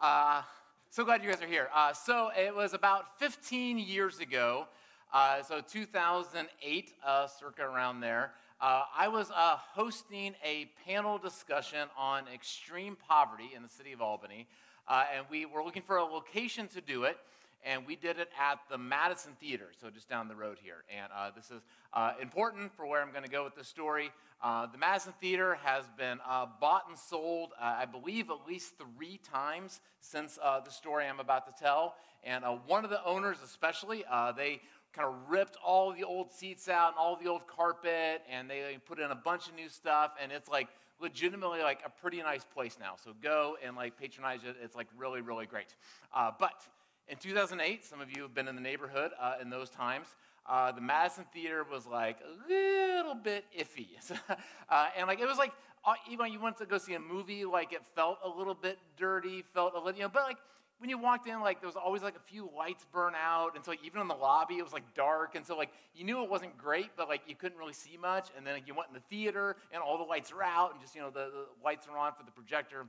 Uh, so glad you guys are here. Uh, so it was about 15 years ago, uh, so 2008, uh, circa around there. Uh, I was uh, hosting a panel discussion on extreme poverty in the city of Albany, and we were looking for a location to do it and we did it at the Madison Theater, so just down the road here. And uh, this is uh, important for where I'm going to go with this story. Uh, the Madison Theater has been uh, bought and sold, uh, I believe, at least three times since uh, the story I'm about to tell. And one of the owners, especially, they kind of ripped all the old seats out and all the old carpet, and they put in a bunch of new stuff, and it's like legitimately like a pretty nice place now. So go and like patronize it. It's like really, really great. but in 2008, some of you have been in the neighborhood uh, in those times. Uh, the Madison Theater was like a little bit iffy. uh, and like it was like, uh, even when you went to go see a movie, like it felt a little bit dirty, felt a little, you know, but like when you walked in, like there was always like a few lights burn out. And so like, even in the lobby, it was like dark. And so like you knew it wasn't great, but like you couldn't really see much. And then like, you went in the theater and all the lights are out and just, you know, the, the lights are on for the projector.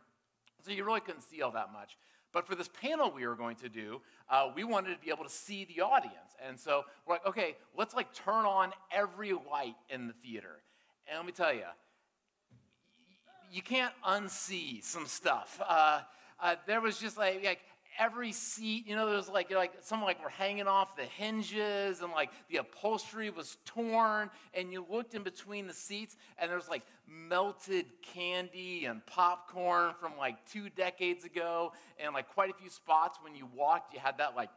So you really couldn't see all that much. But for this panel we were going to do, uh, we wanted to be able to see the audience. And so we're like, okay, let's like turn on every light in the theater. And let me tell you, you can't unsee some stuff. Uh, uh, there was just like, like every seat, you know, there was like, like some like were hanging off the hinges and like the upholstery was torn. And you looked in between the seats and there's like melted candy and popcorn from like two decades ago. And like quite a few spots when you walked, you had that like,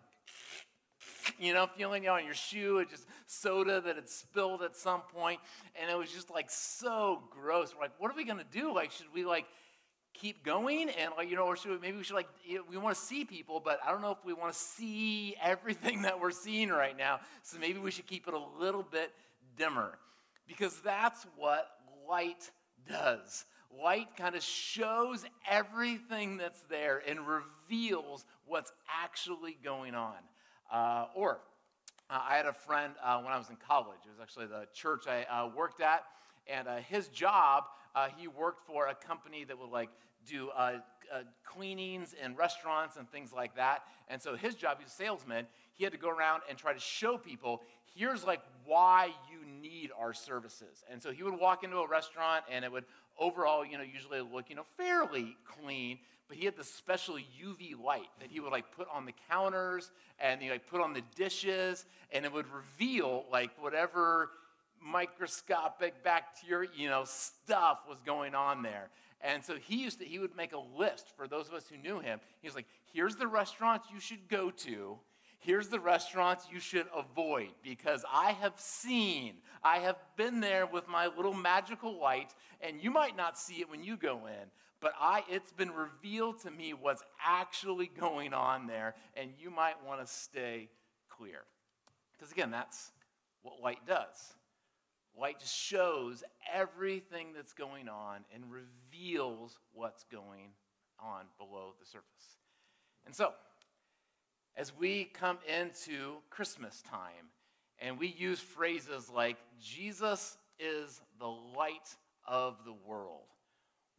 you know, feeling on your shoe, it just soda that had spilled at some point, and it was just like so gross. We're like, what are we gonna do? Like, should we like keep going and you know or should we, maybe we should like you know, we want to see people but i don't know if we want to see everything that we're seeing right now so maybe we should keep it a little bit dimmer because that's what light does. Light kind of shows everything that's there and reveals what's actually going on. Uh, or uh, i had a friend uh, when i was in college it was actually the church i uh, worked at and uh, his job uh, he worked for a company that would like do uh, uh, cleanings in restaurants and things like that. And so his job, he's a salesman, he had to go around and try to show people here's like why you need our services. And so he would walk into a restaurant and it would overall, you know, usually look, you know, fairly clean, but he had this special UV light that he would like put on the counters and he like put on the dishes and it would reveal like whatever microscopic bacteria, you know, stuff was going on there. And so he used to, he would make a list for those of us who knew him. He was like, here's the restaurants you should go to. Here's the restaurants you should avoid because I have seen, I have been there with my little magical light, and you might not see it when you go in, but I, it's been revealed to me what's actually going on there, and you might want to stay clear. Because again, that's what light does. Light just shows everything that's going on and reveals what's going on below the surface. And so, as we come into Christmas time and we use phrases like, Jesus is the light of the world,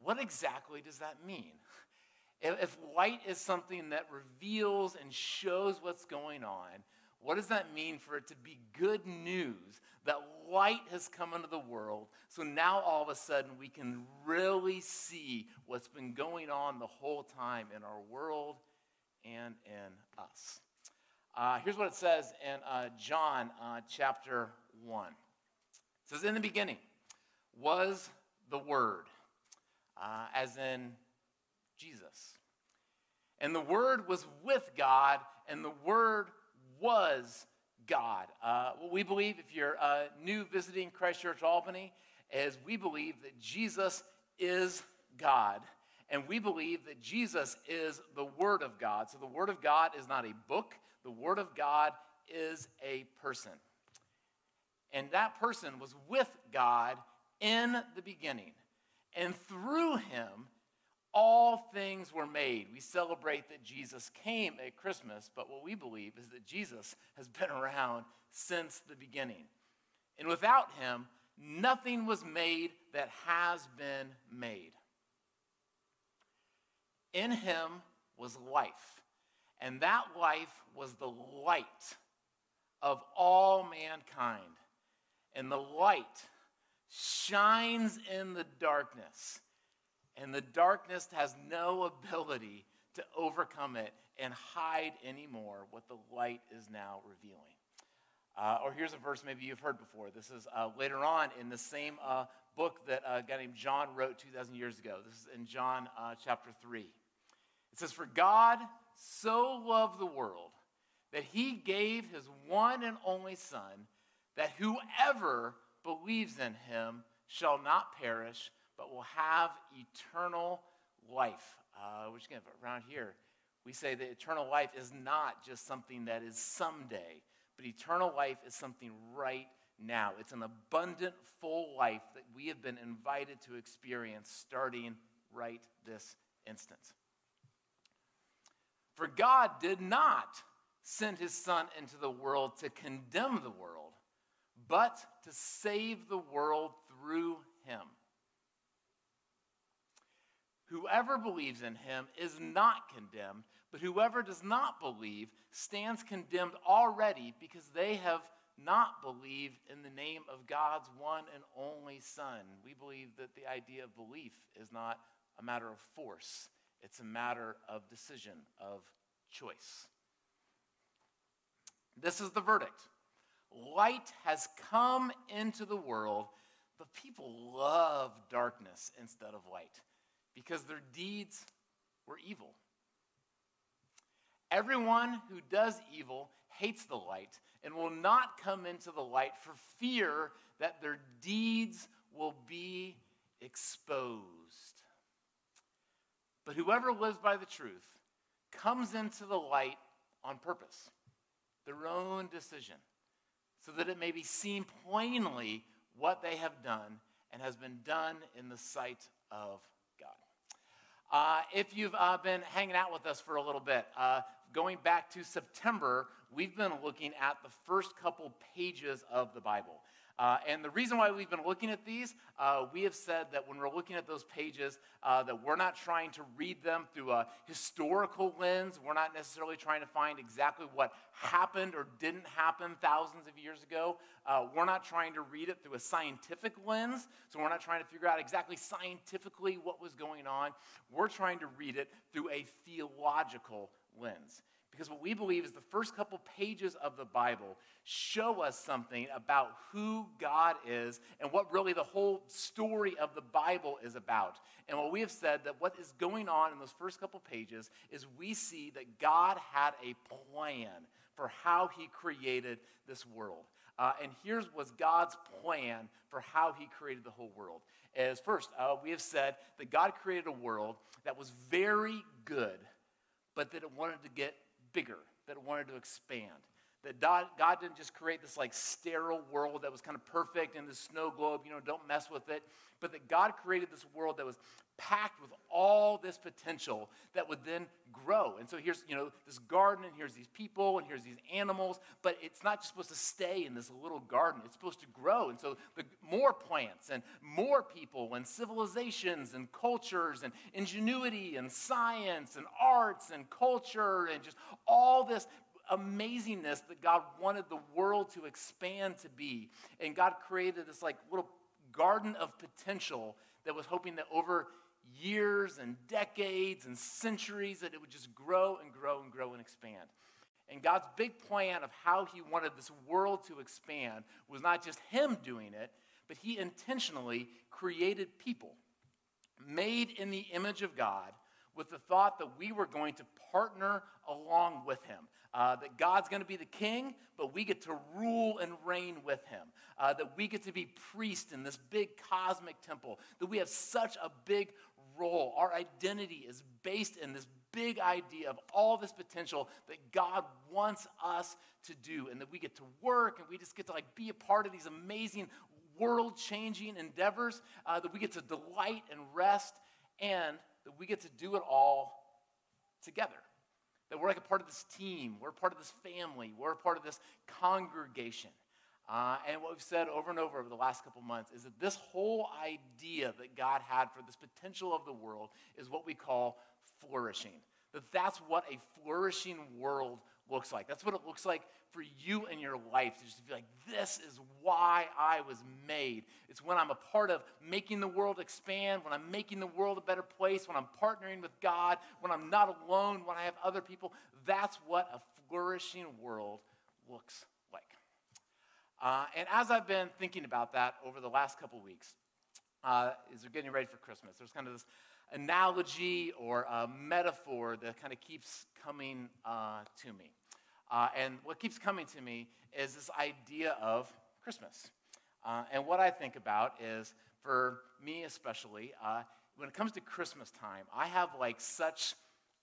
what exactly does that mean? If light is something that reveals and shows what's going on, what does that mean for it to be good news that light has come into the world? So now all of a sudden we can really see what's been going on the whole time in our world and in us. Uh, here's what it says in uh, John uh, chapter 1. It says, In the beginning was the Word, uh, as in Jesus. And the Word was with God, and the Word was God. Uh, what we believe, if you're uh, new visiting Christ Church Albany, is we believe that Jesus is God. And we believe that Jesus is the Word of God. So the Word of God is not a book, the Word of God is a person. And that person was with God in the beginning. And through him, all things were made. We celebrate that Jesus came at Christmas, but what we believe is that Jesus has been around since the beginning. And without him, nothing was made that has been made. In him was life, and that life was the light of all mankind. And the light shines in the darkness, and the darkness has no ability to overcome it and hide anymore what the light is now revealing. Uh, or here's a verse maybe you've heard before. This is uh, later on in the same uh, book that a guy named John wrote 2,000 years ago. This is in John uh, chapter 3. It says, For God so loved the world that he gave his one and only Son, that whoever believes in him shall not perish, but will have eternal life. Uh, which again, around here, we say that eternal life is not just something that is someday, but eternal life is something right now. It's an abundant, full life that we have been invited to experience starting right this instant. For God did not send his Son into the world to condemn the world, but to save the world through him. Whoever believes in him is not condemned, but whoever does not believe stands condemned already because they have not believed in the name of God's one and only Son. We believe that the idea of belief is not a matter of force, it's a matter of decision, of choice. This is the verdict light has come into the world, but people love darkness instead of light because their deeds were evil. Everyone who does evil hates the light and will not come into the light for fear that their deeds will be exposed. But whoever lives by the truth comes into the light on purpose, their own decision, so that it may be seen plainly what they have done and has been done in the sight of. Uh, if you've uh, been hanging out with us for a little bit, uh, going back to September, we've been looking at the first couple pages of the Bible. Uh, and the reason why we've been looking at these, uh, we have said that when we're looking at those pages, uh, that we're not trying to read them through a historical lens. We're not necessarily trying to find exactly what happened or didn't happen thousands of years ago. Uh, we're not trying to read it through a scientific lens. So we're not trying to figure out exactly scientifically what was going on. We're trying to read it through a theological lens. Because what we believe is the first couple pages of the Bible show us something about who God is and what really the whole story of the Bible is about. And what we have said that what is going on in those first couple pages is we see that God had a plan for how he created this world. Uh, and here's was God's plan for how he created the whole world. As first, uh, we have said that God created a world that was very good, but that it wanted to get bigger, that wanted to expand. That God, didn't just create this like sterile world that was kind of perfect in the snow globe, you know, don't mess with it. But that God created this world that was packed with all this potential that would then grow. And so here's, you know, this garden, and here's these people, and here's these animals, but it's not just supposed to stay in this little garden. It's supposed to grow. And so the more plants and more people and civilizations and cultures and ingenuity and science and arts and culture and just all this amazingness that God wanted the world to expand to be. And God created this like little garden of potential that was hoping that over years and decades and centuries that it would just grow and grow and grow and expand. And God's big plan of how he wanted this world to expand was not just him doing it, but he intentionally created people made in the image of God with the thought that we were going to partner along with him. Uh, that God's going to be the king, but we get to rule and reign with him. Uh, that we get to be priests in this big cosmic temple. That we have such a big role. Our identity is based in this big idea of all this potential that God wants us to do, and that we get to work and we just get to like be a part of these amazing world changing endeavors, uh, that we get to delight and rest, and that we get to do it all together. That we're like a part of this team, we're a part of this family, we're a part of this congregation. Uh, and what we've said over and over over the last couple months is that this whole idea that God had for this potential of the world is what we call flourishing. that that's what a flourishing world looks like. That's what it looks like for you and your life to just be like, this is why I was made. It's when I'm a part of making the world expand, when I'm making the world a better place, when I'm partnering with God, when I'm not alone, when I have other people. That's what a flourishing world looks like. Uh, and as I've been thinking about that over the last couple weeks, uh, as we're getting ready for Christmas, there's kind of this analogy or a metaphor that kind of keeps coming uh, to me. Uh, and what keeps coming to me is this idea of Christmas. Uh, and what I think about is, for me especially, uh, when it comes to Christmas time, I have like such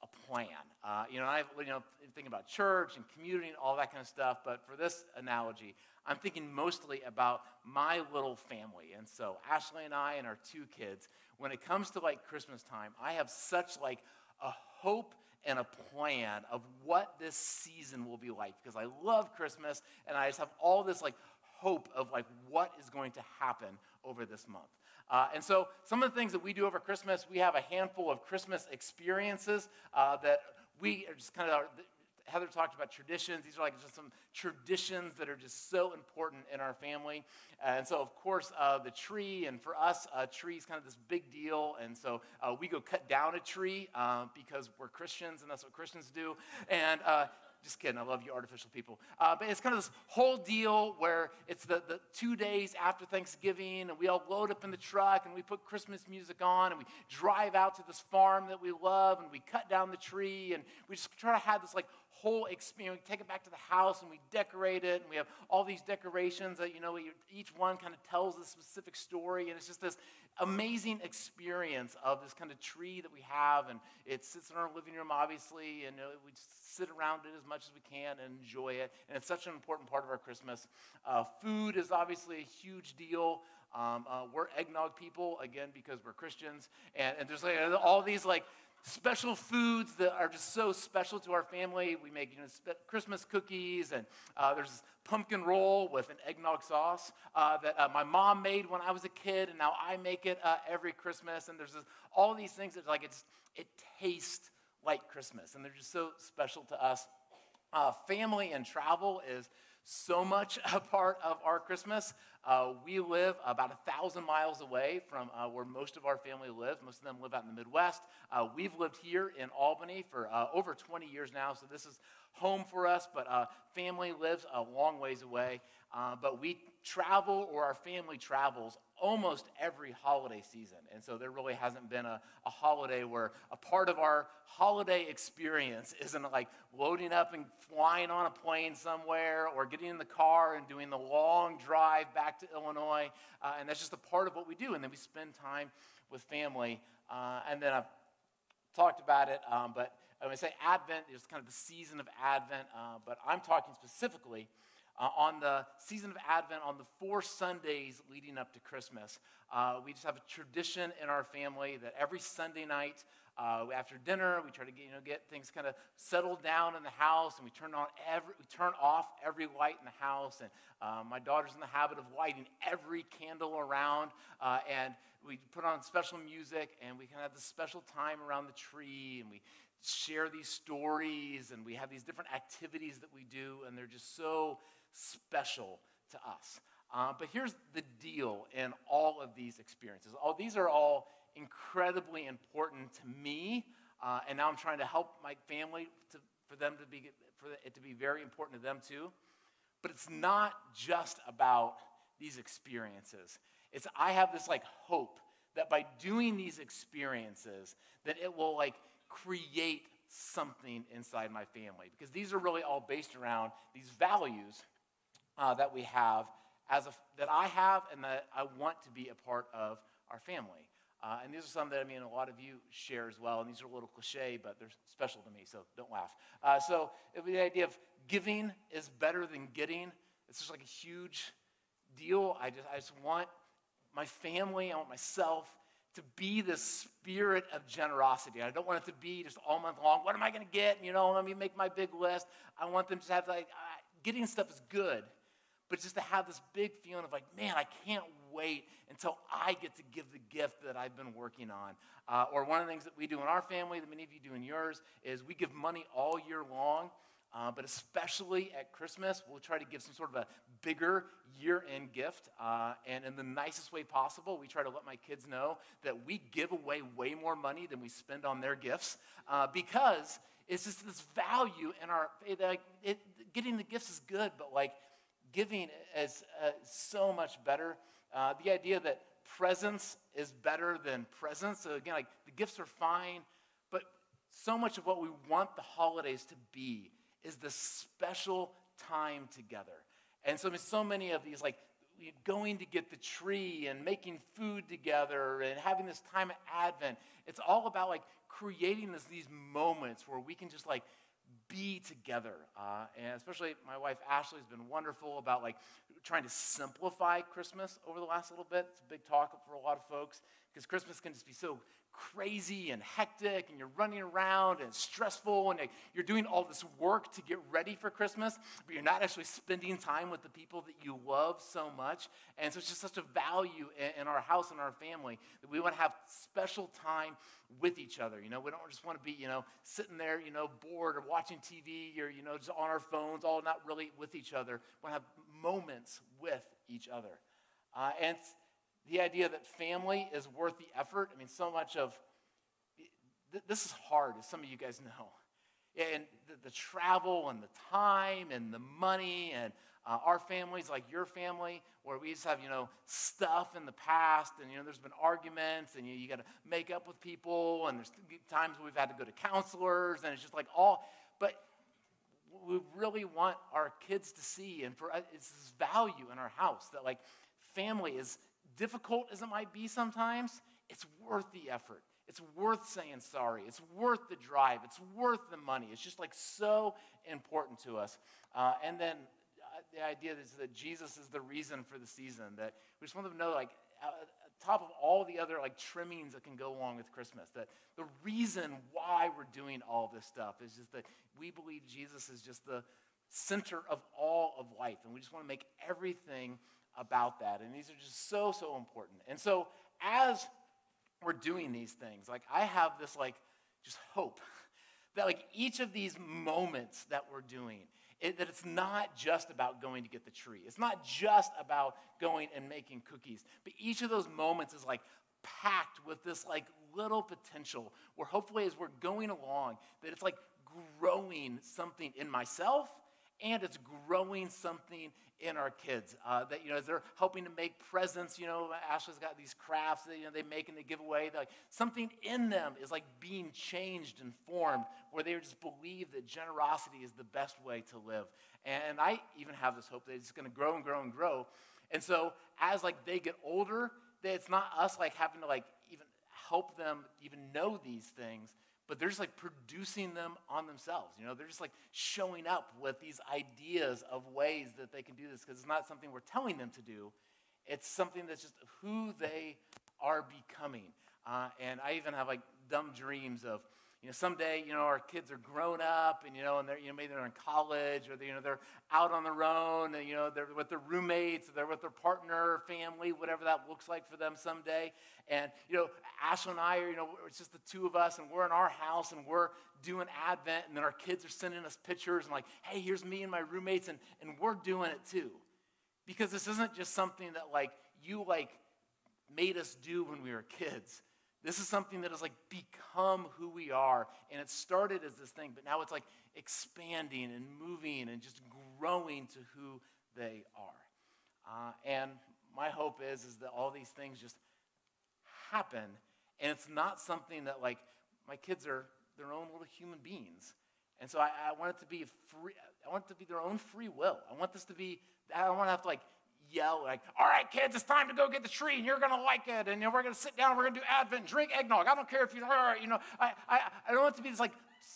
a plan. Uh, you know, I you know think about church and community and all that kind of stuff. But for this analogy, I'm thinking mostly about my little family. And so Ashley and I and our two kids, when it comes to like Christmas time, I have such like a hope and a plan of what this season will be like because I love Christmas and I just have all this like hope of like what is going to happen over this month. Uh, and so some of the things that we do over Christmas, we have a handful of Christmas experiences uh, that we are just kind of Heather talked about traditions. These are like just some traditions that are just so important in our family. And so, of course, uh, the tree, and for us, a tree is kind of this big deal. And so uh, we go cut down a tree uh, because we're Christians, and that's what Christians do. And uh, just kidding, I love you artificial people. Uh, but it's kind of this whole deal where it's the, the two days after Thanksgiving, and we all load up in the truck, and we put Christmas music on, and we drive out to this farm that we love, and we cut down the tree, and we just try to have this like whole experience. We take it back to the house and we decorate it, and we have all these decorations that, you know, each one kind of tells a specific story, and it's just this amazing experience of this kind of tree that we have, and it sits in our living room, obviously, and we sit around it as much as we can and enjoy it, and it's such an important part of our Christmas. Uh, food is obviously a huge deal. Um, uh, we're eggnog people, again, because we're Christians, and, and there's like all these like special foods that are just so special to our family. We make you know, Christmas cookies, and uh, there's pumpkin roll with an eggnog sauce uh, that uh, my mom made when I was a kid, and now I make it uh, every Christmas. And there's this, all these things that like it's, it tastes like Christmas, and they're just so special to us. Uh, family and travel is so much a part of our Christmas. Uh, we live about a thousand miles away from uh, where most of our family lives. Most of them live out in the Midwest. Uh, we've lived here in Albany for uh, over 20 years now, so this is home for us, but uh, family lives a long ways away. Uh, but we travel, or our family travels, almost every holiday season. And so there really hasn't been a, a holiday where a part of our holiday experience isn't like loading up and flying on a plane somewhere or getting in the car and doing the long drive back to Illinois. Uh, and that's just a part of what we do. And then we spend time with family. Uh, and then I've talked about it, um, but when I say Advent, it's kind of the season of Advent, uh, but I'm talking specifically uh, on the season of Advent, on the four Sundays leading up to Christmas. Uh, we just have a tradition in our family that every Sunday night, uh, after dinner, we try to get, you know, get things kind of settled down in the house, and we turn on every, we turn off every light in the house. And uh, my daughter's in the habit of lighting every candle around, uh, and we put on special music, and we kind of have this special time around the tree, and we share these stories, and we have these different activities that we do, and they're just so special to us. Uh, but here's the deal in all of these experiences. All these are all incredibly important to me, uh, and now I'm trying to help my family to, for them to be for it to be very important to them too. But it's not just about these experiences. It's I have this like hope that by doing these experiences, that it will like create something inside my family because these are really all based around these values uh, that we have as a, that I have and that I want to be a part of our family. Uh, and these are some that I mean a lot of you share as well. And these are a little cliche, but they're special to me, so don't laugh. Uh, so the idea of giving is better than getting. It's just like a huge deal. I just I just want my family, I want myself to be this spirit of generosity. I don't want it to be just all month long. What am I going to get? You know, let me make my big list. I want them to have like uh, getting stuff is good, but just to have this big feeling of like, man, I can't wait until I get to give the gift that I've been working on. Uh, or one of the things that we do in our family, that many of you do in yours, is we give money all year long. Uh, but especially at Christmas, we'll try to give some sort of a bigger year end gift. Uh, and in the nicest way possible, we try to let my kids know that we give away way more money than we spend on their gifts uh, because it's just this value in our like getting the gifts is good, but like giving is uh, so much better. Uh, the idea that presence is better than presents. So again, like the gifts are fine, but so much of what we want the holidays to be is the special time together. And so, so many of these, like going to get the tree and making food together and having this time of Advent, it's all about like creating this, these moments where we can just like be together. Uh, and especially my wife Ashley has been wonderful about like trying to simplify Christmas over the last little bit. It's a big talk for a lot of folks because Christmas can just be so crazy and hectic and you're running around and stressful and you're doing all this work to get ready for Christmas, but you're not actually spending time with the people that you love so much. And so it's just such a value in, our house and our family that we want to have special time with each other. You know, we don't just want to be, you know, sitting there, you know, bored or watching TV or, you know, just on our phones, all not really with each other. We want to have moments with each other. Uh, and the idea that family is worth the effort. I mean, so much of this is hard, as some of you guys know. And the, the travel and the time and the money and uh, our families, like your family, where we just have, you know, stuff in the past and, you know, there's been arguments and you, you got to make up with people and there's times we've had to go to counselors and it's just like all, but we really want our kids to see and for us, it's this value in our house that like family is difficult as it might be sometimes, it's worth the effort. It's worth saying sorry. It's worth the drive. It's worth the money. It's just like so important to us. Uh, and then uh, the idea is that Jesus is the reason for the season. That we just want them to know, like, uh, top of all the other like trimmings that can go along with Christmas, that the reason why we're doing all this stuff is just that we believe Jesus is just the center of all of life, and we just want to make everything about that. And these are just so, so important. And so as we're doing these things, like I have this like just hope that like each of these moments that we're doing, it, that it's not just about going to get the tree. It's not just about going and making cookies. But each of those moments is like packed with this like little potential where hopefully as we're going along, that it's like growing something in myself and it's growing something in our kids. Uh, that you know, as they're helping to make presents, you know, Ashley's got these crafts that you know they make and they give away. Like something in them is like being changed and formed, where they just believe that generosity is the best way to live. And I even have this hope that it's going to grow and grow and grow. And so as like they get older, that it's not us like having to like even help them even know these things but they're just like producing them on themselves. You know, they're just like showing up with these ideas of ways that they can do this because it's not something we're telling them to do. It's something that's just who they are becoming. Uh, and I even have like dumb dreams of you know, someday, you know, our kids are grown up and, you know, and they're, you know, maybe they're in college or, they, you know, they're out on their own and, you know, they're with their roommates, or they're with their partner, family, whatever that looks like for them someday. And, you know, Ashley and I are, you know, it's just the two of us and we're in our house and we're doing Advent and then our kids are sending us pictures and like, hey, here's me and my roommates and, and we're doing it too. Because this isn't just something that like you like made us do when we were kids. This is something that has like become who we are. And it started as this thing, but now it's like expanding and moving and just growing to who they are. Uh, and my hope is, is that all these things just happen. And it's not something that like my kids are their own little human beings. And so I, I want it to be free. I want it to be their own free will. I want this to be, I don't want to have to like yell like, all right, kids, it's time to go get the tree, and you're going to like it, and we're going to sit down, we're going to do Advent, drink eggnog. I don't care if you, you know, I, I, I don't want it to be this like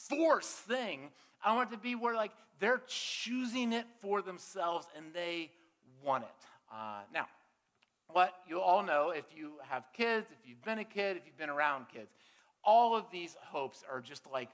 force thing. I want it to be where like they're choosing it for themselves and they want it. Uh, now, what you all know, if you have kids, if you've been a kid, if you've been around kids, all of these hopes are just like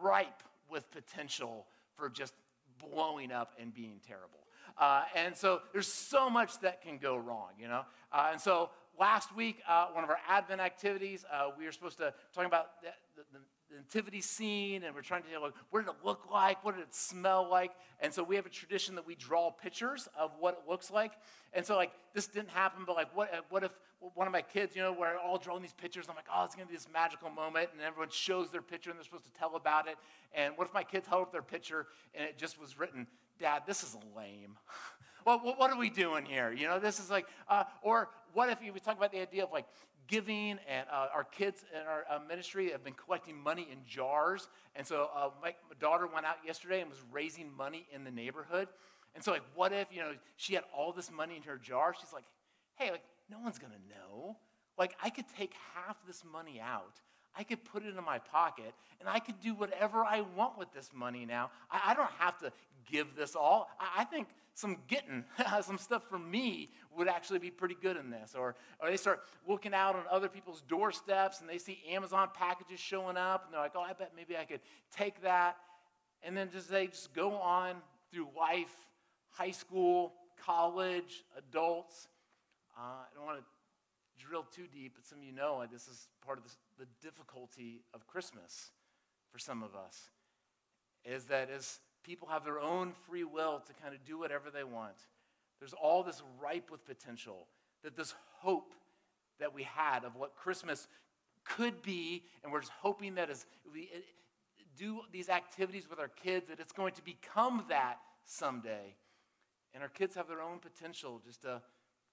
ripe with potential for just blowing up and being terrible. Uh, and so there's so much that can go wrong, you know? Uh, and so last week, uh, one of our Advent activities, uh, we were supposed to talk about the, the, the nativity scene, and we're trying to like, what did it look like? What did it smell like? And so we have a tradition that we draw pictures of what it looks like. And so like this didn't happen, but like what, what if one of my kids, you know, we're all drawing these pictures. I'm like, oh, it's gonna be this magical moment, and everyone shows their picture, and they're supposed to tell about it. And what if my kids held up their picture and it just was written, Dad, this is lame. well, what are we doing here? You know, this is like, uh, or what if we talk about the idea of like giving, and uh, our kids in our uh, ministry have been collecting money in jars. And so uh, my, my, daughter went out yesterday and was raising money in the neighborhood. And so, like, what if, you know, she had all this money in her jar? She's like, hey, like, no one's going to know. Like, I could take half this money out. I could put it in my pocket and I could do whatever I want with this money now. I, I don't have to give this all. I, think some getting, some stuff for me would actually be pretty good in this. Or, or they start looking out on other people's doorsteps and they see Amazon packages showing up and they're like, oh, I bet maybe I could take that. And then just they just go on through life, high school, college, adults. Uh, I don't want to drill too deep, but some of you know this is part of the difficulty of Christmas for some of us. Is that as people have their own free will to kind of do whatever they want. There's all this ripe with potential, that this hope that we had of what Christmas could be, and we're just hoping that as we uh, do these activities with our kids, that it's going to become that someday. And our kids have their own potential just to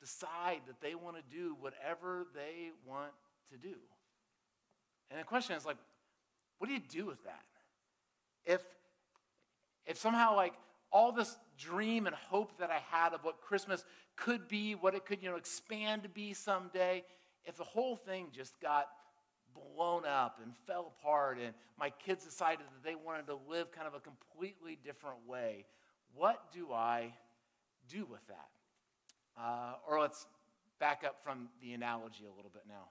decide that they want to do whatever they want to do. And the question is like, what do you do with that? If if somehow like all this dream and hope that I had of what Christmas could be, what it could, you know, expand to be someday, if the whole thing just got blown up and fell apart and my kids decided that they wanted to live kind of a completely different way, what do I do with that? Uh, or let's back up from the analogy a little bit now.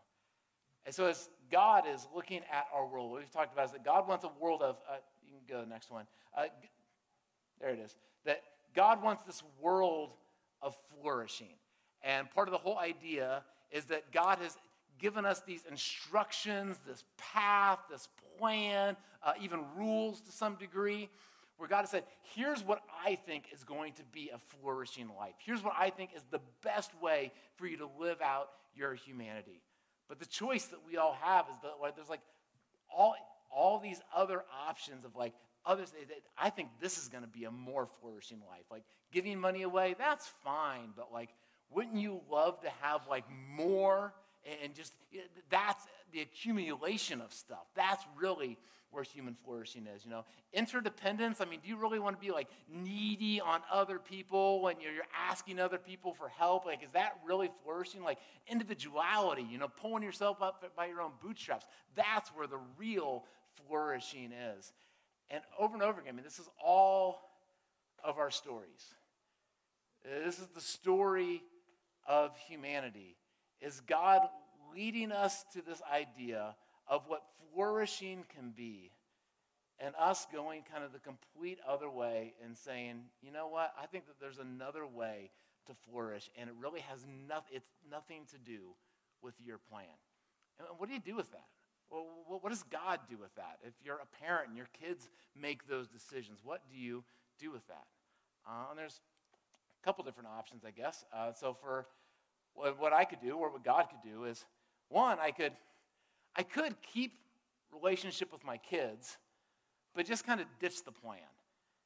And so, as God is looking at our world, what we've talked about is that God wants a world of, uh, you can go to the next one. Uh, there it is. That God wants this world of flourishing. And part of the whole idea is that God has given us these instructions, this path, this plan, uh, even rules to some degree, where God has said, here's what I think is going to be a flourishing life. Here's what I think is the best way for you to live out your humanity. But the choice that we all have is that like, there's like all, all these other options of like, others, I think this is going to be a more flourishing life. Like giving money away, that's fine, but like, wouldn't you love to have like more and just that's the accumulation of stuff. That's really where human flourishing is, you know. Interdependence, I mean, do you really want to be like needy on other people when you're asking other people for help? Like, is that really flourishing? Like individuality, you know, pulling yourself up by your own bootstraps. That's where the real flourishing is. And over and over again, I mean, this is all of our stories. This is the story of humanity. Is God leading us to this idea of what flourishing can be, and us going kind of the complete other way and saying, you know what, I think that there's another way to flourish, and it really has nothing, it's nothing to do with your plan. And what do you do with that? Well, what does God do with that? If you're a parent and your kids make those decisions, what do you do with that? Uh, and there's a couple different options, I guess. Uh, so for what I could do, or what God could do, is one, I could, I could keep relationship with my kids, but just kind of ditch the plan.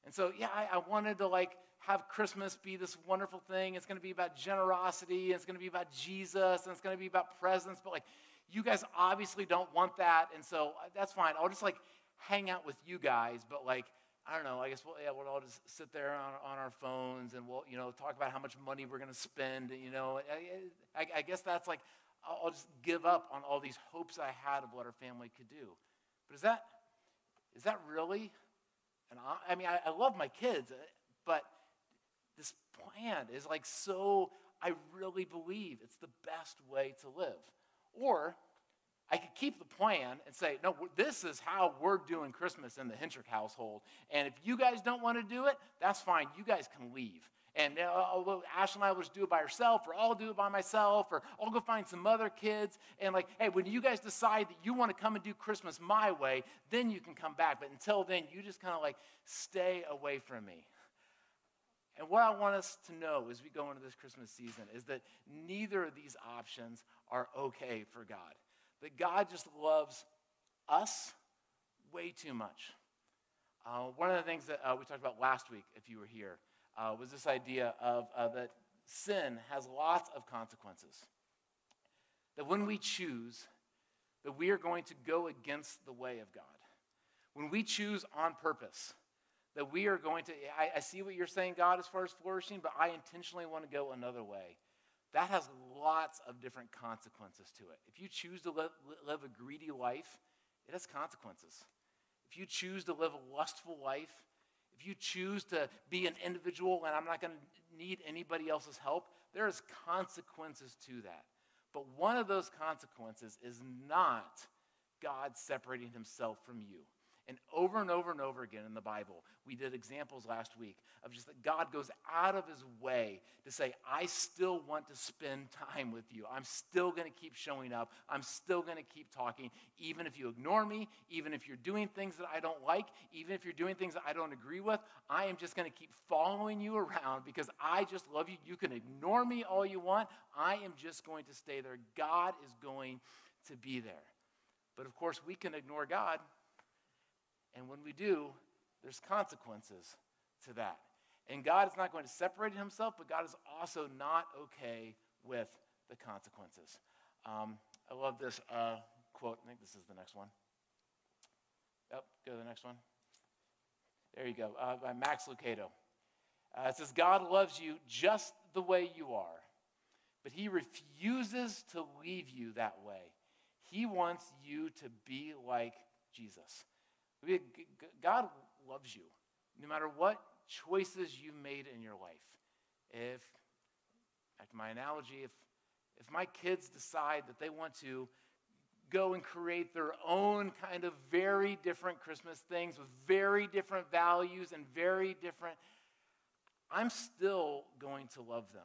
And so, yeah, I, I wanted to like have Christmas be this wonderful thing. It's going to be about generosity. and It's going to be about Jesus, and it's going to be about presents. But like, you guys obviously don't want that, and so uh, that's fine. I'll just like hang out with you guys, but like I don't know. I guess we'll, yeah, we'll all just sit there on, on our phones and we'll you know talk about how much money we're going to spend. You know, I, I, I guess that's like I'll just give up on all these hopes I had of what our family could do. But is that is that really? And I, I mean, I, I love my kids, uh, but this plan is like so. I really believe it's the best way to live. Or I could keep the plan and say, no, this is how we're doing Christmas in the Hinchrick household. And if you guys don't want to do it, that's fine. You guys can leave. And uh, uh Ash and I will just do it by ourselves, or I'll do it by myself, or I'll go find some other kids. And like, hey, when you guys decide that you want to come and do Christmas my way, then you can come back. But until then, you just kind of like stay away from me. And what I want us to know as we go into this Christmas season is that neither of these options are okay for God. That God just loves us way too much. Uh, one of the things that uh, we talked about last week, if you were here, uh, was this idea of uh, that sin has lots of consequences. That when we choose, that we are going to go against the way of God. When we choose on purpose, that we are going to, I, I see what you're saying, God, as far as flourishing, but I intentionally want to go another way. That has lots of different consequences to it. If you choose to live, live a greedy life, it has consequences. If you choose to live a lustful life, if you choose to be an individual and I'm not going to need anybody else's help, there's consequences to that. But one of those consequences is not God separating himself from you. And over and over and over again in the Bible, we did examples last week of just that God goes out of his way to say, I still want to spend time with you. I'm still going to keep showing up. I'm still going to keep talking, even if you ignore me, even if you're doing things that I don't like, even if you're doing things that I don't agree with. I am just going to keep following you around because I just love you. You can ignore me all you want. I am just going to stay there. God is going to be there. But of course, we can ignore God and when we do, there's consequences to that. And God is not going to separate himself, but God is also not okay with the consequences. Um, I love this uh, quote. I think this is the next one. Yep, go to the next one. There you go, uh, by Max Lucado. Uh, it says, God loves you just the way you are, but he refuses to leave you that way. He wants you to be like Jesus. God loves you no matter what choices you've made in your life. If, back to my analogy, if, if my kids decide that they want to go and create their own kind of very different Christmas things with very different values and very different, I'm still going to love them.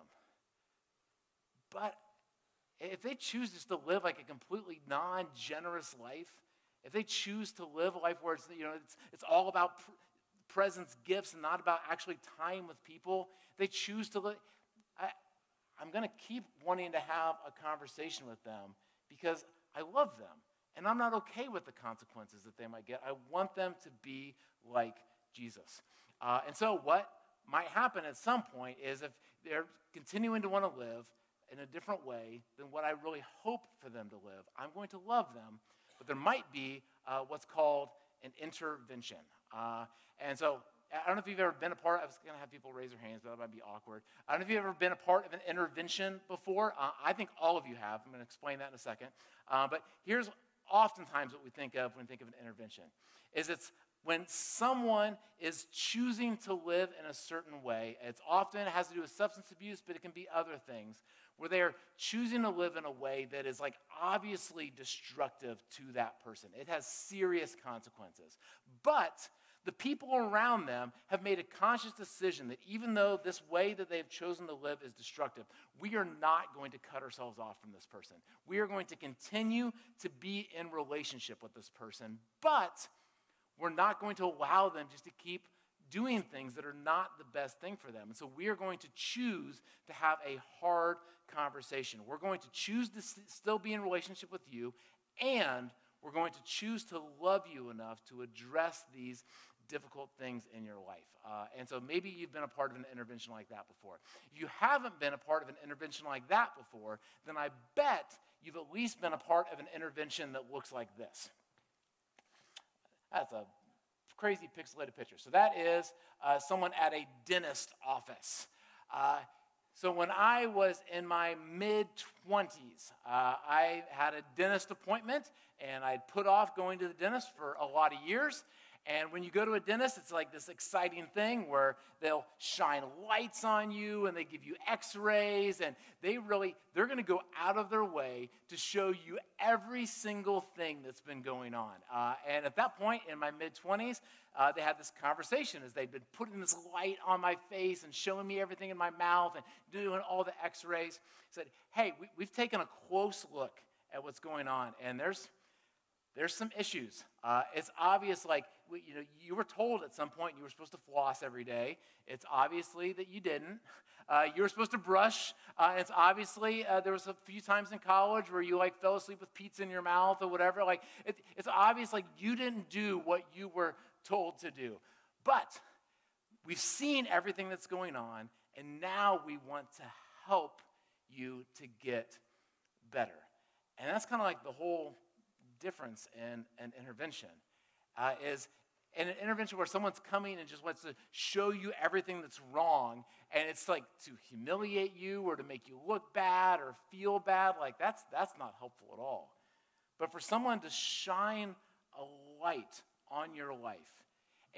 But if they choose just to live like a completely non generous life, if they choose to live a life where it's, you know, it's, it's all about pr- presents, gifts, and not about actually time with people, they choose to live, I, I'm going to keep wanting to have a conversation with them because I love them. And I'm not okay with the consequences that they might get. I want them to be like Jesus. Uh, and so, what might happen at some point is if they're continuing to want to live in a different way than what I really hope for them to live, I'm going to love them but there might be uh, what's called an intervention. Uh, and so I don't know if you've ever been a part, I was going to have people raise their hands, but that might be awkward. I don't know if you've ever been a part of an intervention before. Uh, I think all of you have. I'm going to explain that in a second. Uh, but here's oftentimes what we think of when we think of an intervention is it's when someone is choosing to live in a certain way. It's often it has to do with substance abuse, but it can be other things where they are choosing to live in a way that is like obviously destructive to that person. It has serious consequences. But the people around them have made a conscious decision that even though this way that they've chosen to live is destructive, we are not going to cut ourselves off from this person. We are going to continue to be in relationship with this person, but we're not going to allow them just to keep doing things that are not the best thing for them. And so we are going to choose to have a hard conversation. We're going to choose to still be in relationship with you, and we're going to choose to love you enough to address these difficult things in your life. Uh, and so maybe you've been a part of an intervention like that before. If you haven't been a part of an intervention like that before, then I bet you've at least been a part of an intervention that looks like this. That's a crazy pixelated picture. So that is uh, someone at a dentist office. Uh, so when I was in my mid 20s, uh, I had a dentist appointment and I'd put off going to the dentist for a lot of years. And when you go to a dentist, it's like this exciting thing where they'll shine lights on you and they give you x-rays and they really they're going to go out of their way to show you every single thing that's been going on. Uh, and at that point in my mid-20s, uh, they had this conversation as they'd been putting this light on my face and showing me everything in my mouth and doing all the x-rays. Said, hey, we, we've taken a close look at what's going on and there's there's some issues. Uh, it's obvious, like, you know, you were told at some point you were supposed to floss every day. It's obviously that you didn't. Uh, you were supposed to brush. Uh, it's obviously uh, there was a few times in college where you like fell asleep with pizza in your mouth or whatever. Like, it, it's obvious like you didn't do what you were told to do. But we've seen everything that's going on, and now we want to help you to get better. And that's kind of like the whole difference in an intervention. Uh, is an intervention where someone's coming and just wants to show you everything that's wrong, and it's like to humiliate you or to make you look bad or feel bad, like that's that's not helpful at all. But for someone to shine a light on your life,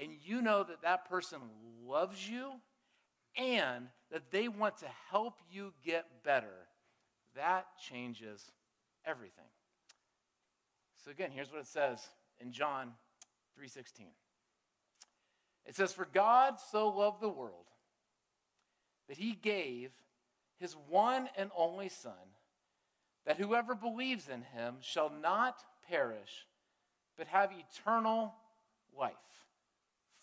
and you know that that person loves you and that they want to help you get better, that changes everything. So again, here's what it says in John 3:16. It says, "For God so loved the world that he gave his one and only Son, that whoever believes in him shall not perish, but have eternal life,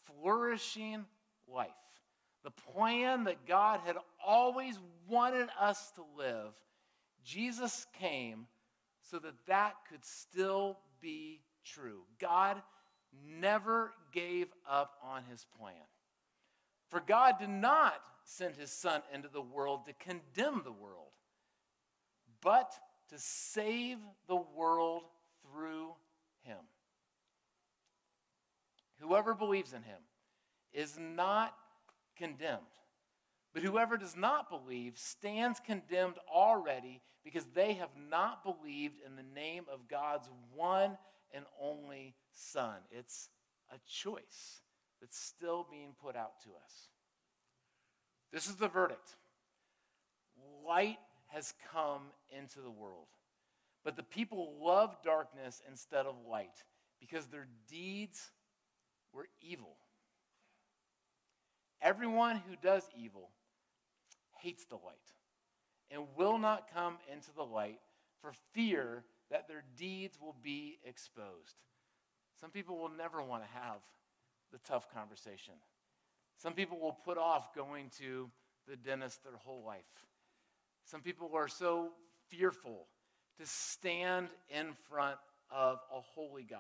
flourishing life. The plan that God had always wanted us to live, Jesus came so that that could still be true. God never gave up on his plan. For God did not send his Son into the world to condemn the world, but to save the world through him. Whoever believes in him is not condemned. But whoever does not believe stands condemned already because they have not believed in the name of God's one and only Son. It's a choice that's still being put out to us. This is the verdict light has come into the world, but the people love darkness instead of light because their deeds were evil. Everyone who does evil hates the light and will not come into the light for fear that their deeds will be exposed. Some people will never want to have the tough conversation. Some people will put off going to the dentist their whole life. Some people are so fearful to stand in front of a holy God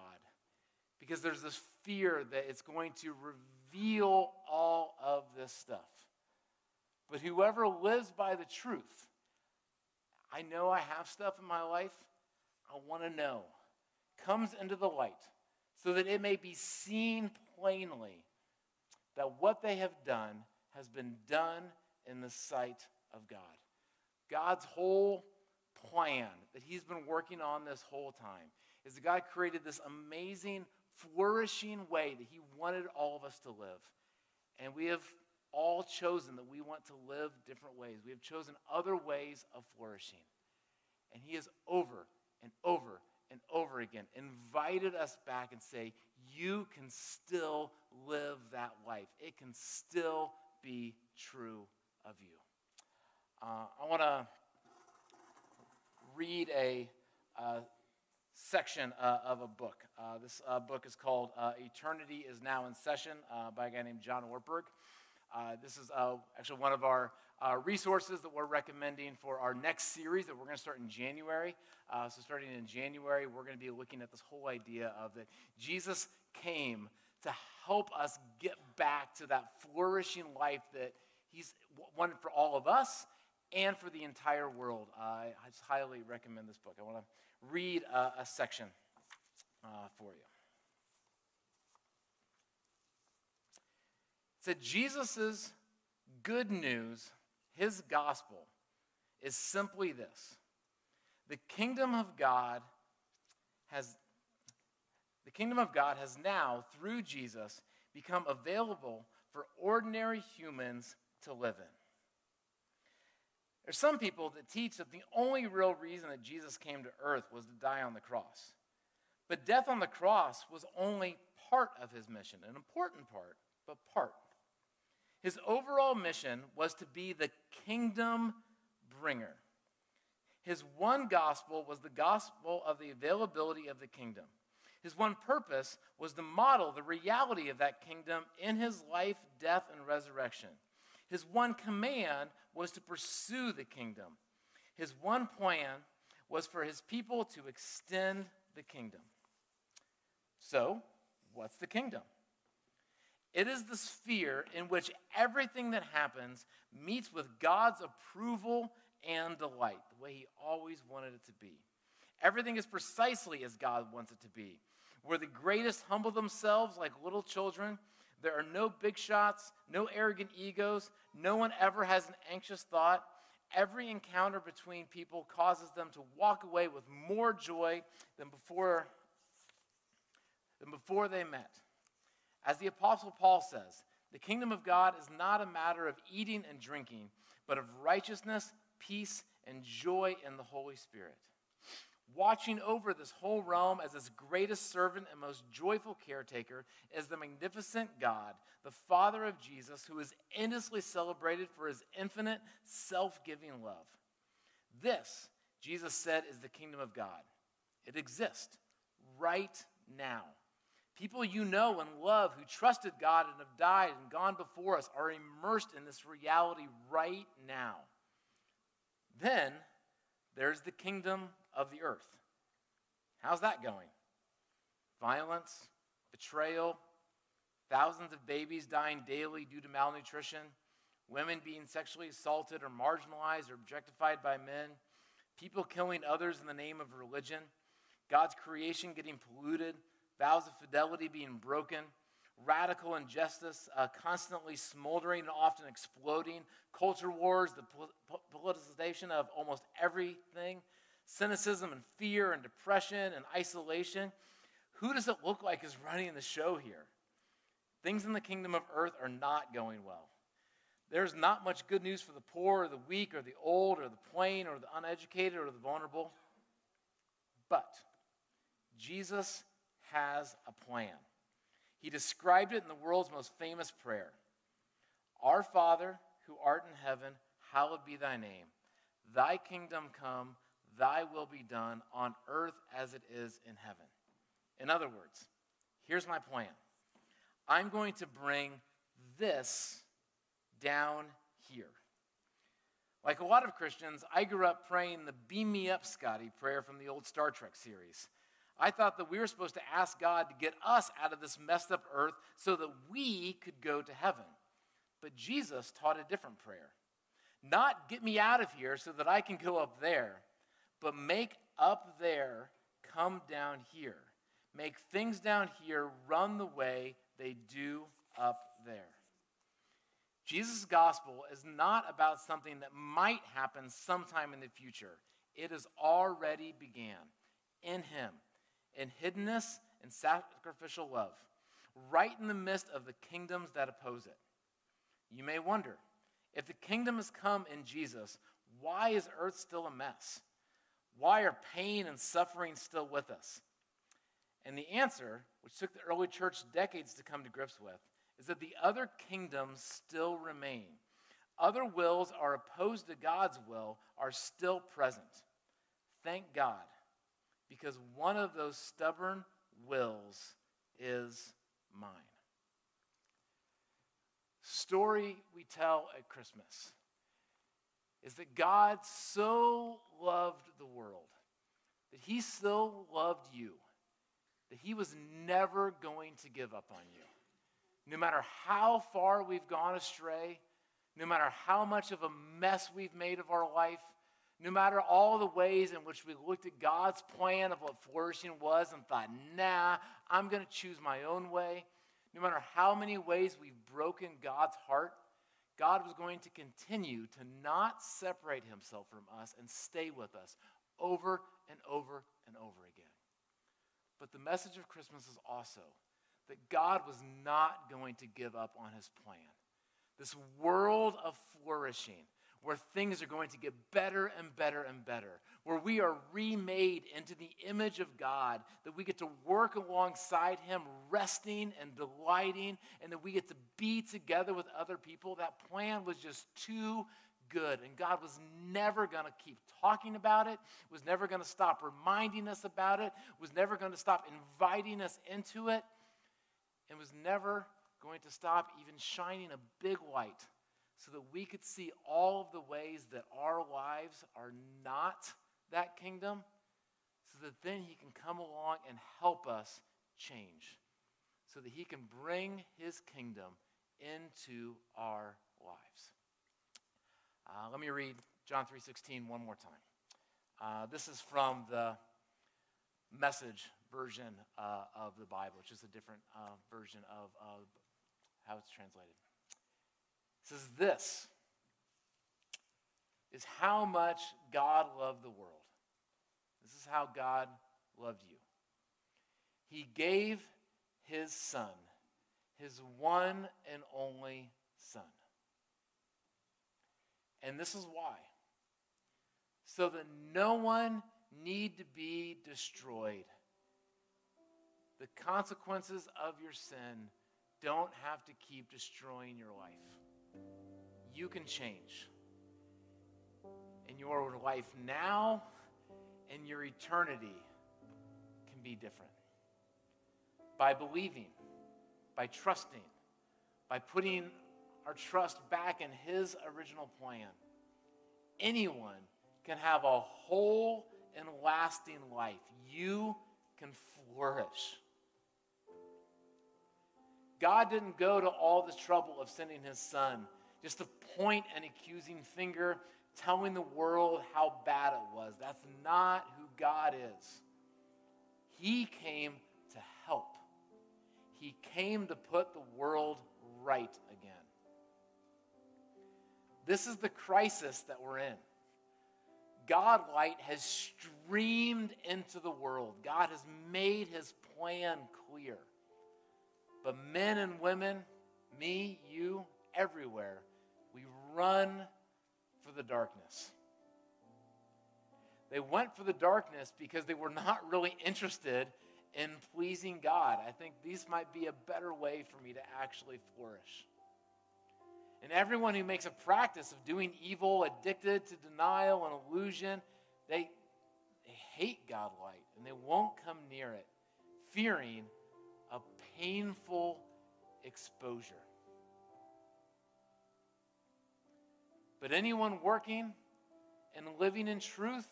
because there's this fear that it's going to reveal all of this stuff. But whoever lives by the truth, I know I have stuff in my life, I want to know, comes into the light so that it may be seen plainly that what they have done has been done in the sight of God. God's whole plan that He's been working on this whole time is that God created this amazing, flourishing way that He wanted all of us to live. And we have all chosen that we want to live different ways. We have chosen other ways of flourishing. And He is over and over and over again invited us back and say, You can still live that life. It can still be true of you. Uh, I want to read a uh, section uh, of a book. Uh, this uh, book is called Eternity is Now in Session by a guy named John Ortberg. This is actually one of our uh, resources that we're recommending for our next series that we're going to start in January. Uh, so, starting in January, we're going to be looking at this whole idea of that Jesus came to help us get back to that flourishing life that He's wanted for all of us and for the entire world. I just highly recommend this book. I want to read a section uh, for you. It said Jesus' good news, his gospel, is simply this the kingdom of God has, The kingdom of God has now, through Jesus, become available for ordinary humans to live in. There's some people that teach that the only real reason that Jesus came to earth was to die on the cross. But death on the cross was only part of his mission, an important part, but part. His overall mission was to be the kingdom bringer. His one gospel was the gospel of the availability of the kingdom. His one purpose was to model the reality of that kingdom in his life, death, and resurrection. His one command was to pursue the kingdom. His one plan was for his people to extend the kingdom. So, what's the kingdom? It is the sphere in which everything that happens meets with God's approval and delight, the way He always wanted it to be. Everything is precisely as God wants it to be. Where the greatest humble themselves like little children, there are no big shots, no arrogant egos, no one ever has an anxious thought. Every encounter between people causes them to walk away with more joy than before, than before they met. As the Apostle Paul says, the kingdom of God is not a matter of eating and drinking, but of righteousness, peace, and joy in the Holy Spirit. Watching over this whole realm as its greatest servant and most joyful caretaker is the magnificent God, the Father of Jesus, who is endlessly celebrated for his infinite, self giving love. This, Jesus said, is the kingdom of God. It exists right now. People you know and love who trusted God and have died and gone before us are immersed in this reality right now. Then there's the kingdom of the earth. How's that going? Violence, betrayal, thousands of babies dying daily due to malnutrition, women being sexually assaulted or marginalized or objectified by men, people killing others in the name of religion, God's creation getting polluted vows of fidelity being broken, radical injustice uh, constantly smoldering and often exploding, culture wars, the po- politicization of almost everything, cynicism and fear and depression and isolation. Who does it look like is running the show here? Things in the kingdom of earth are not going well. There's not much good news for the poor or the weak or the old or the plain or the uneducated or the vulnerable. But Jesus has a plan. He described it in the world's most famous prayer Our Father, who art in heaven, hallowed be thy name. Thy kingdom come, thy will be done on earth as it is in heaven. In other words, here's my plan I'm going to bring this down here. Like a lot of Christians, I grew up praying the Beam Me Up, Scotty prayer from the old Star Trek series. I thought that we were supposed to ask God to get us out of this messed up earth so that we could go to heaven. But Jesus taught a different prayer. Not get me out of here so that I can go up there, but make up there come down here. Make things down here run the way they do up there. Jesus' gospel is not about something that might happen sometime in the future. It has already began in him in hiddenness and sacrificial love, right in the midst of the kingdoms that oppose it. You may wonder if the kingdom has come in Jesus, why is earth still a mess? Why are pain and suffering still with us? And the answer, which took the early church decades to come to grips with, is that the other kingdoms still remain. Other wills are opposed to God's will are still present. Thank God because one of those stubborn wills is mine. Story we tell at Christmas is that God so loved the world that he so loved you, that he was never going to give up on you. No matter how far we've gone astray, no matter how much of a mess we've made of our life, no matter all the ways in which we looked at God's plan of what flourishing was and thought, nah, I'm going to choose my own way, no matter how many ways we've broken God's heart, God was going to continue to not separate himself from us and stay with us over and over and over again. But the message of Christmas is also that God was not going to give up on his plan. This world of flourishing, where things are going to get better and better and better, where we are remade into the image of God, that we get to work alongside Him, resting and delighting, and that we get to be together with other people. That plan was just too good. And God was never going to keep talking about it, was never going to stop reminding us about it, was never going to stop inviting us into it, and was never going to stop even shining a big light so that we could see all of the ways that our lives are not that kingdom, so that then He can come along and help us change, so that He can bring His kingdom into our lives. Uh, let me read John 3.16 one more time. Uh, this is from the message version uh, of the Bible, which is a different uh, version of how it's translated. Says, This is how much God loved the world. This is how God loved you. He gave his son, his one and only son. And this is why. So that no one need to be destroyed. The consequences of your sin don't have to keep destroying your life. You can change. And your life now and your eternity can be different. By believing, by trusting, by putting our trust back in His original plan, anyone can have a whole and lasting life. You can flourish. God didn't go to all the trouble of sending his son just to point an accusing finger, telling the world how bad it was. That's not who God is. He came to help, He came to put the world right again. This is the crisis that we're in. God light has streamed into the world. God has made his plan clear. But men and women, me, you, everywhere, we run for the darkness. They went for the darkness because they were not really interested in pleasing God. I think these might be a better way for me to actually flourish. And everyone who makes a practice of doing evil, addicted to denial and illusion, they, they hate God light and they won't come near it, fearing painful exposure. But anyone working and living in truth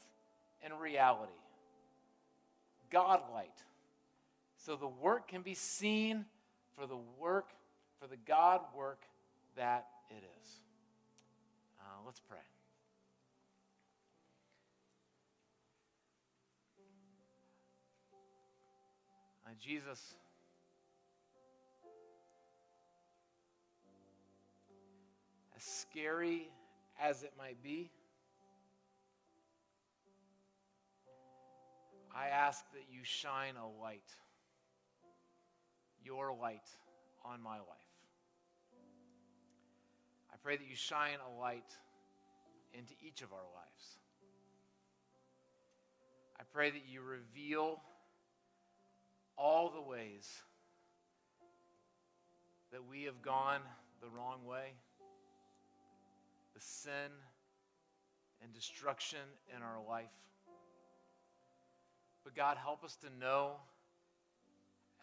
and reality, God light, so the work can be seen for the work, for the God work that it is. Uh, let's pray. Uh, Jesus, as scary as it might be, I ask that you shine a light, your light, on my life I pray that you shine a light into each of our lives. I pray that you reveal all the ways that we have gone the wrong way, the sin and destruction in our life. But God, help us to know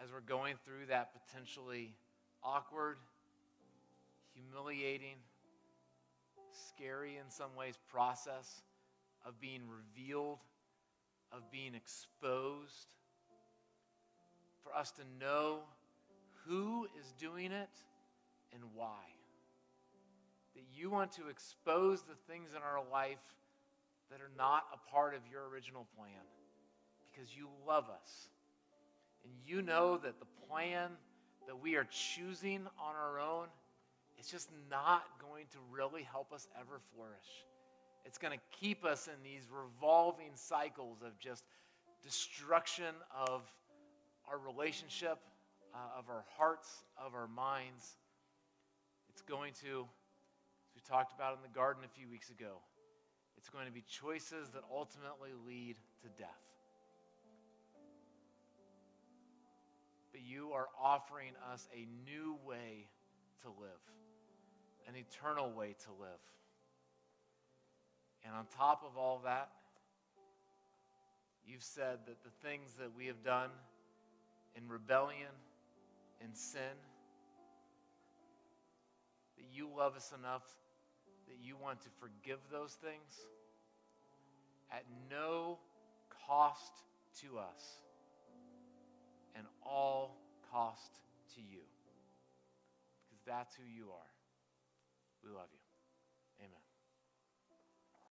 as we're going through that potentially awkward, humiliating, scary in some ways process of being revealed, of being exposed, for us to know who is doing it and why. That you want to expose the things in our life that are not a part of your original plan because you love us. And you know that the plan that we are choosing on our own it's just not going to really help us ever flourish. It's going to keep us in these revolving cycles of just destruction of our relationship, uh, of our hearts, of our minds. It's going to, talked about in the garden a few weeks ago, it's going to be choices that ultimately lead to death. But you are offering us a new way to live, an eternal way to live. And on top of all that, you've said that the things that we have done in rebellion, in sin, that you love us enough that you want to forgive those things at no cost to us and all cost to you. Because that's who you are. We love you.